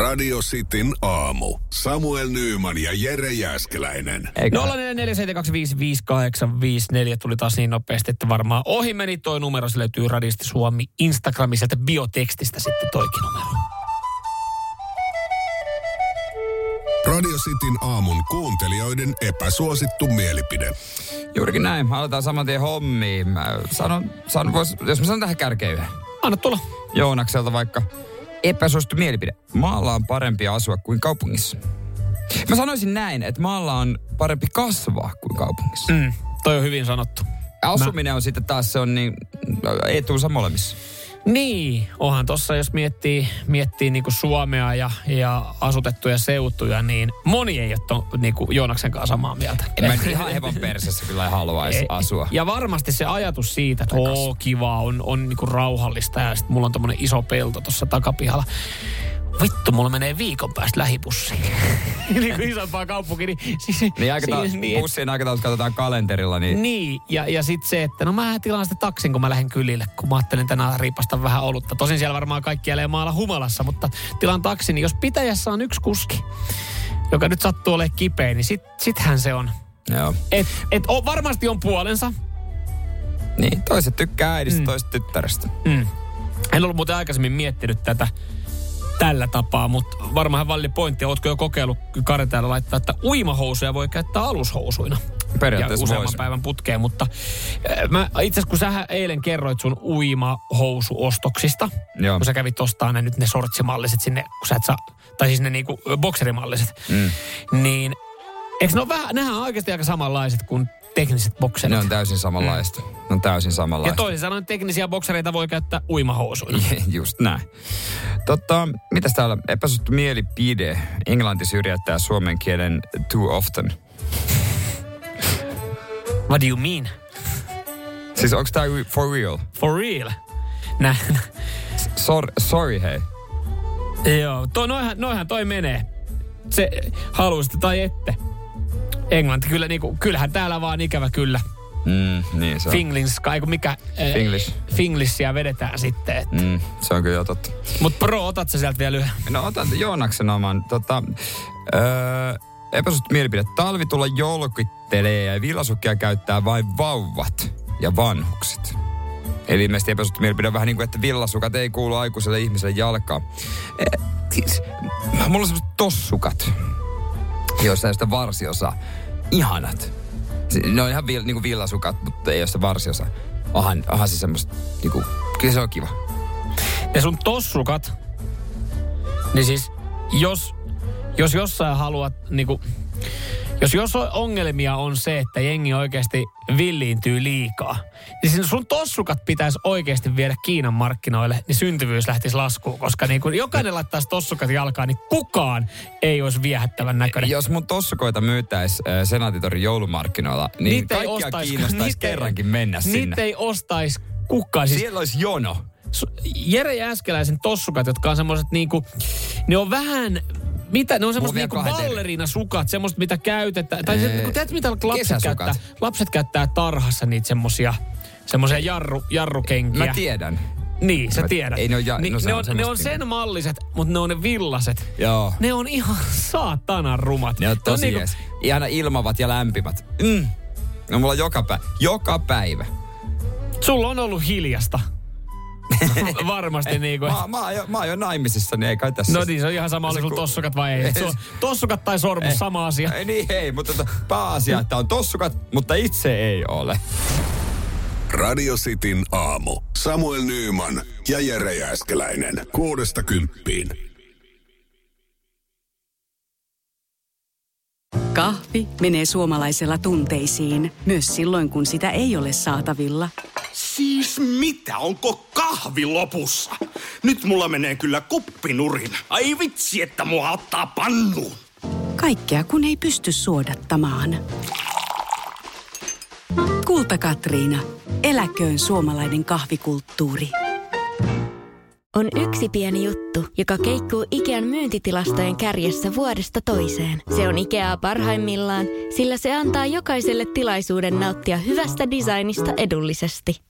Radio Cityn aamu. Samuel Nyyman ja Jere Jäskeläinen. 0447255854 tuli taas niin nopeasti, että varmaan ohi meni toi numero. Se löytyy Radisti Suomi Instagramiselta biotekstistä sitten toikin numero. Radio Cityn aamun kuuntelijoiden epäsuosittu mielipide. Juurikin näin. Aletaan saman tien hommiin. Mä sanon, sanon vois, jos mä sanon tähän kärkeen yhden. Anna tulla. Joonakselta vaikka epäsuosittu mielipide. Maalla on parempi asua kuin kaupungissa. Mä sanoisin näin, että maalla on parempi kasvaa kuin kaupungissa. Mm, toi on hyvin sanottu. Asuminen on sitten taas se on niin etuunsa molemmissa. Niin, onhan tossa, jos miettii, miettii niinku Suomea ja, ja asutettuja seutuja, niin moni ei ole to, niinku Joonaksen kanssa samaa mieltä. En mä ihan hevon persessä kyllä haluaisi asua. Ja varmasti se ajatus siitä, että oo kiva, on, on niinku rauhallista ja sitten mulla on tommonen iso pelto tuossa takapihalla. Vittu, mulla menee viikon päästä lähibussiin. niin kuin isompaa kaupunki. Niin, siis, Niin, aikataul- siis- niin, bussien aikataulut katsotaan kalenterilla, niin, niin, ja, ja sitten se, että no mä tilaan sitten taksin, kun mä lähden kylille, kun mä ajattelin tänään riipasta vähän olutta. Tosin siellä varmaan kaikki jälleen maalla humalassa, mutta tilaan taksin, niin jos pitäjässä on yksi kuski, joka nyt sattuu olemaan kipeä, niin sit, sithän se on. joo. Et, et o, varmasti on puolensa. Niin, toiset tykkää äidistä, mm. toiset tyttärestä. Mm. En ollut muuten aikaisemmin miettinyt tätä tällä tapaa, mutta varmaan valli pointti. Ootko jo kokeillut Kari täällä laittaa, että uimahousuja voi käyttää alushousuina? ja Periaatteessa useamman voisi. päivän putkeen, mutta mä itse asiassa kun sä eilen kerroit sun uimahousuostoksista, Joo. kun sä kävit ostaa ne nyt ne sortsimalliset sinne, kun sä et saa, tai siis ne niinku bokserimalliset, Mm. niin eikö ne ole vähän, nehän on oikeasti aika samanlaiset kuin tekniset bokserit? Ne on täysin samanlaista. Ne on täysin ja samanlaista. toisin sanoen teknisiä boksereita voi käyttää uimahousuina. Just näin. Totta, mitäs täällä? Epäsuosittu mielipide. Englanti syrjäyttää suomen kielen too often. What do you mean? Siis onko tää for real? For real? Nä, Sor, sorry hei. joo, toi, noihan, noihan toi menee. Se haluaisitte tai ette. Englanti kyllä niinku, kyllähän täällä vaan ikävä kyllä. Mm, niin se on. Finglish, kai mikä... Finglish. Finglishia vedetään sitten. Et. Mm, se on kyllä jo totta. Mut pro, otat sä sieltä vielä yhden? No otan Joonaksen oman. Tota, öö, epäsuosittu mielipide. Talvi tulla jolkittelee ja villasukkia käyttää vain vauvat ja vanhukset. Eli ilmeisesti epäsuosittu mielipide on vähän niin kuin, että villasukat ei kuulu aikuiselle ihmiselle jalkaan. E, siis, mulla on sellaiset tossukat, joissa ole sitä varsiosaa. Ihanat. Ne on ihan vil, niin kuin villasukat, mutta ei ole sitä varsiosaa. Onhan, onhan se semmoista, niin kuin, kyllä se on kiva. Ne sun tossukat, niin siis jos, jos jossain haluat niinku, jos, jos on ongelmia on se, että jengi oikeasti villiintyy liikaa, niin sun tossukat pitäisi oikeasti viedä Kiinan markkinoille, niin syntyvyys lähtisi laskuun, koska niin kun jokainen laittaisi tossukat jalkaan, niin kukaan ei olisi viehättävän näköinen. Jos mun tossukoita myytäis äh, Senaatitorin joulumarkkinoilla, niin Niitä kaikkia ostais- kiinnostaisi kerrankin mennä sinne. Niitä ei ostaisi kukaan. Siis Siellä olisi jono. Jere Jääskeläisen tossukat, jotka on semmoiset niinku, ne on vähän, mitä, ne on semmoiset vielä niinku ballerina-sukat, semmoiset mitä käytetään. Tai Ee, kun tiedätkö mitä lapset kesäsukat. käyttää? Lapset käyttää tarhassa niitä semmosia, semmosia jarru, jarrukenkiä. Mä tiedän. Niin, sä tiedät. ei ne ole ja- niin, no ne, on on, ne on semmoista sen malliset, mutta ne on ne villaset. Joo. Ne on ihan saatanan rumat. Ne on tosi niinku- jees. Ihana ilmavat ja lämpimät. Mm. No mulla on joka, päivä. joka päivä. Sulla on ollut hiljasta. Varmasti niinku. Mä, mä, oon jo, mä oon jo naimisissa, niin ei kai tässä. No niin, se on ihan sama, oli sulla tossukat vai ei. Ei Su- se- tossukat tai sormus, sama asia. Ei niin, hei, mutta tota, pääasia, että on tossukat, mutta itse ei ole. Radio Cityn aamu. Samuel Nyyman ja Jere Jäskeläinen. Kuudesta kymppiin. Kahvi menee suomalaisella tunteisiin, myös silloin kun sitä ei ole saatavilla. Siis mitä? Onko kahvi lopussa? Nyt mulla menee kyllä kuppinurin. Ai vitsi, että mua ottaa pannuun. Kaikkea kun ei pysty suodattamaan. Kulta Katriina. Eläköön suomalainen kahvikulttuuri. On yksi pieni juttu, joka keikkuu Ikean myyntitilastojen kärjessä vuodesta toiseen. Se on Ikeaa parhaimmillaan, sillä se antaa jokaiselle tilaisuuden nauttia hyvästä designista edullisesti.